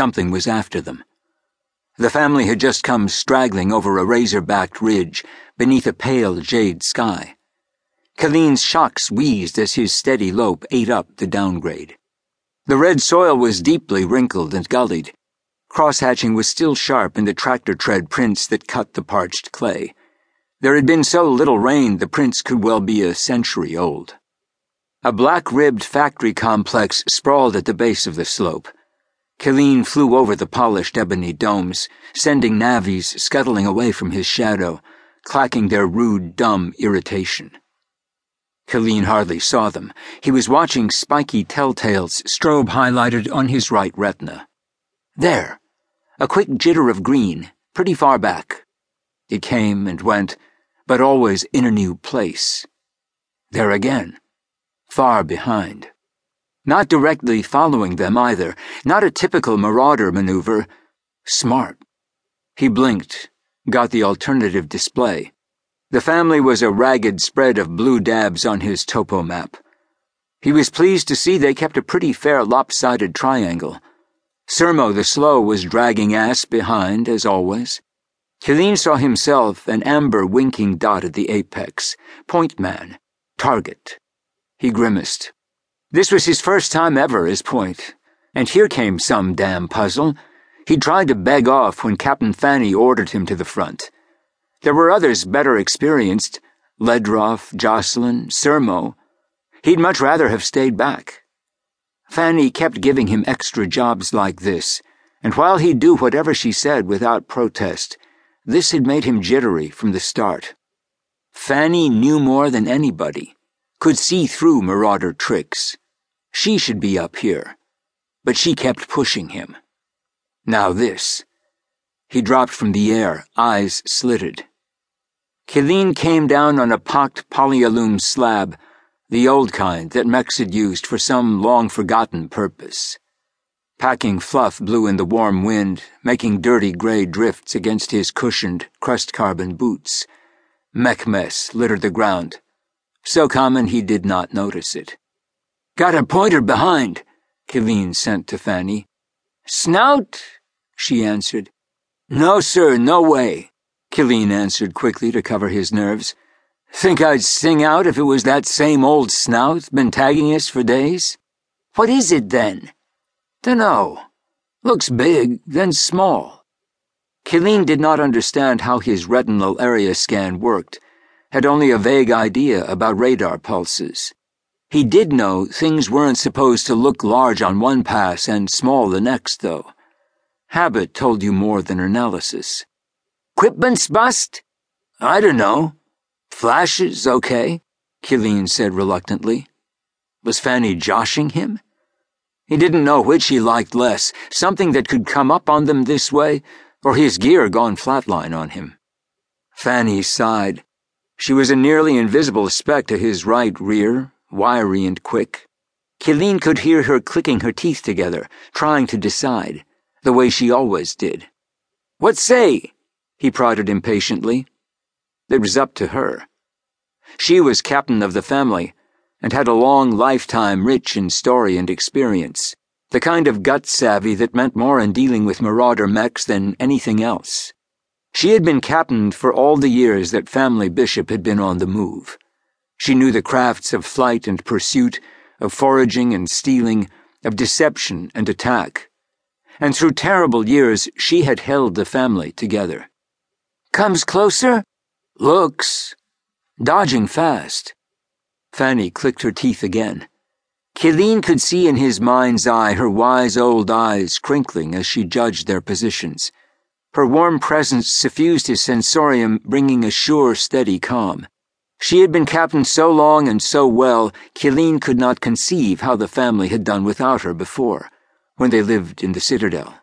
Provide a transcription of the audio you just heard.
something was after them. The family had just come straggling over a razor-backed ridge beneath a pale jade sky. Killeen's shocks wheezed as his steady lope ate up the downgrade. The red soil was deeply wrinkled and gullied. Crosshatching was still sharp in the tractor tread prints that cut the parched clay. There had been so little rain the prints could well be a century old. A black-ribbed factory complex sprawled at the base of the slope. Killeen flew over the polished ebony domes, sending navvies scuttling away from his shadow, clacking their rude, dumb irritation. Killeen hardly saw them. He was watching spiky telltales strobe highlighted on his right retina. There! A quick jitter of green, pretty far back. It came and went, but always in a new place. There again, far behind. Not directly following them either, not a typical marauder maneuver. Smart. He blinked, got the alternative display. The family was a ragged spread of blue dabs on his topo map. He was pleased to see they kept a pretty fair lopsided triangle. Sermo the Slow was dragging ass behind, as always. Killeen saw himself an amber winking dot at the apex. Point man. Target. He grimaced. This was his first time ever as point, and here came some damn puzzle. He'd tried to beg off when Captain Fanny ordered him to the front. There were others better experienced Ledroff, Jocelyn, Sermo. He'd much rather have stayed back. Fanny kept giving him extra jobs like this, and while he'd do whatever she said without protest, this had made him jittery from the start. Fanny knew more than anybody, could see through marauder tricks. She should be up here, but she kept pushing him. Now this. He dropped from the air, eyes slitted. Killeen came down on a pocked polyalum slab, the old kind that mechs had used for some long-forgotten purpose. Packing fluff blew in the warm wind, making dirty gray drifts against his cushioned, crust-carbon boots. Mech mess littered the ground. So common he did not notice it. Got a pointer behind, Killeen sent to Fanny. Snout? she answered. No, sir, no way, Killeen answered quickly to cover his nerves. Think I'd sing out if it was that same old snout been tagging us for days? What is it then? Dunno. Looks big, then small. Killeen did not understand how his retinal area scan worked, had only a vague idea about radar pulses. He did know things weren't supposed to look large on one pass and small the next, though. Habit told you more than analysis. Equipment's bust? I don't know. Flashes, okay, Killeen said reluctantly. Was Fanny joshing him? He didn't know which he liked less, something that could come up on them this way, or his gear gone flatline on him. Fanny sighed. She was a nearly invisible speck to his right rear, wiry and quick. Killeen could hear her clicking her teeth together, trying to decide, the way she always did. What say? he prodded impatiently. It was up to her. She was captain of the family and had a long lifetime rich in story and experience, the kind of gut savvy that meant more in dealing with marauder mechs than anything else. She had been captained for all the years that family bishop had been on the move. She knew the crafts of flight and pursuit, of foraging and stealing, of deception and attack. And through terrible years, she had held the family together. Comes closer? Looks. Dodging fast. Fanny clicked her teeth again. Killeen could see in his mind's eye her wise old eyes crinkling as she judged their positions. Her warm presence suffused his sensorium, bringing a sure, steady calm. She had been captain so long and so well, Killeen could not conceive how the family had done without her before, when they lived in the citadel.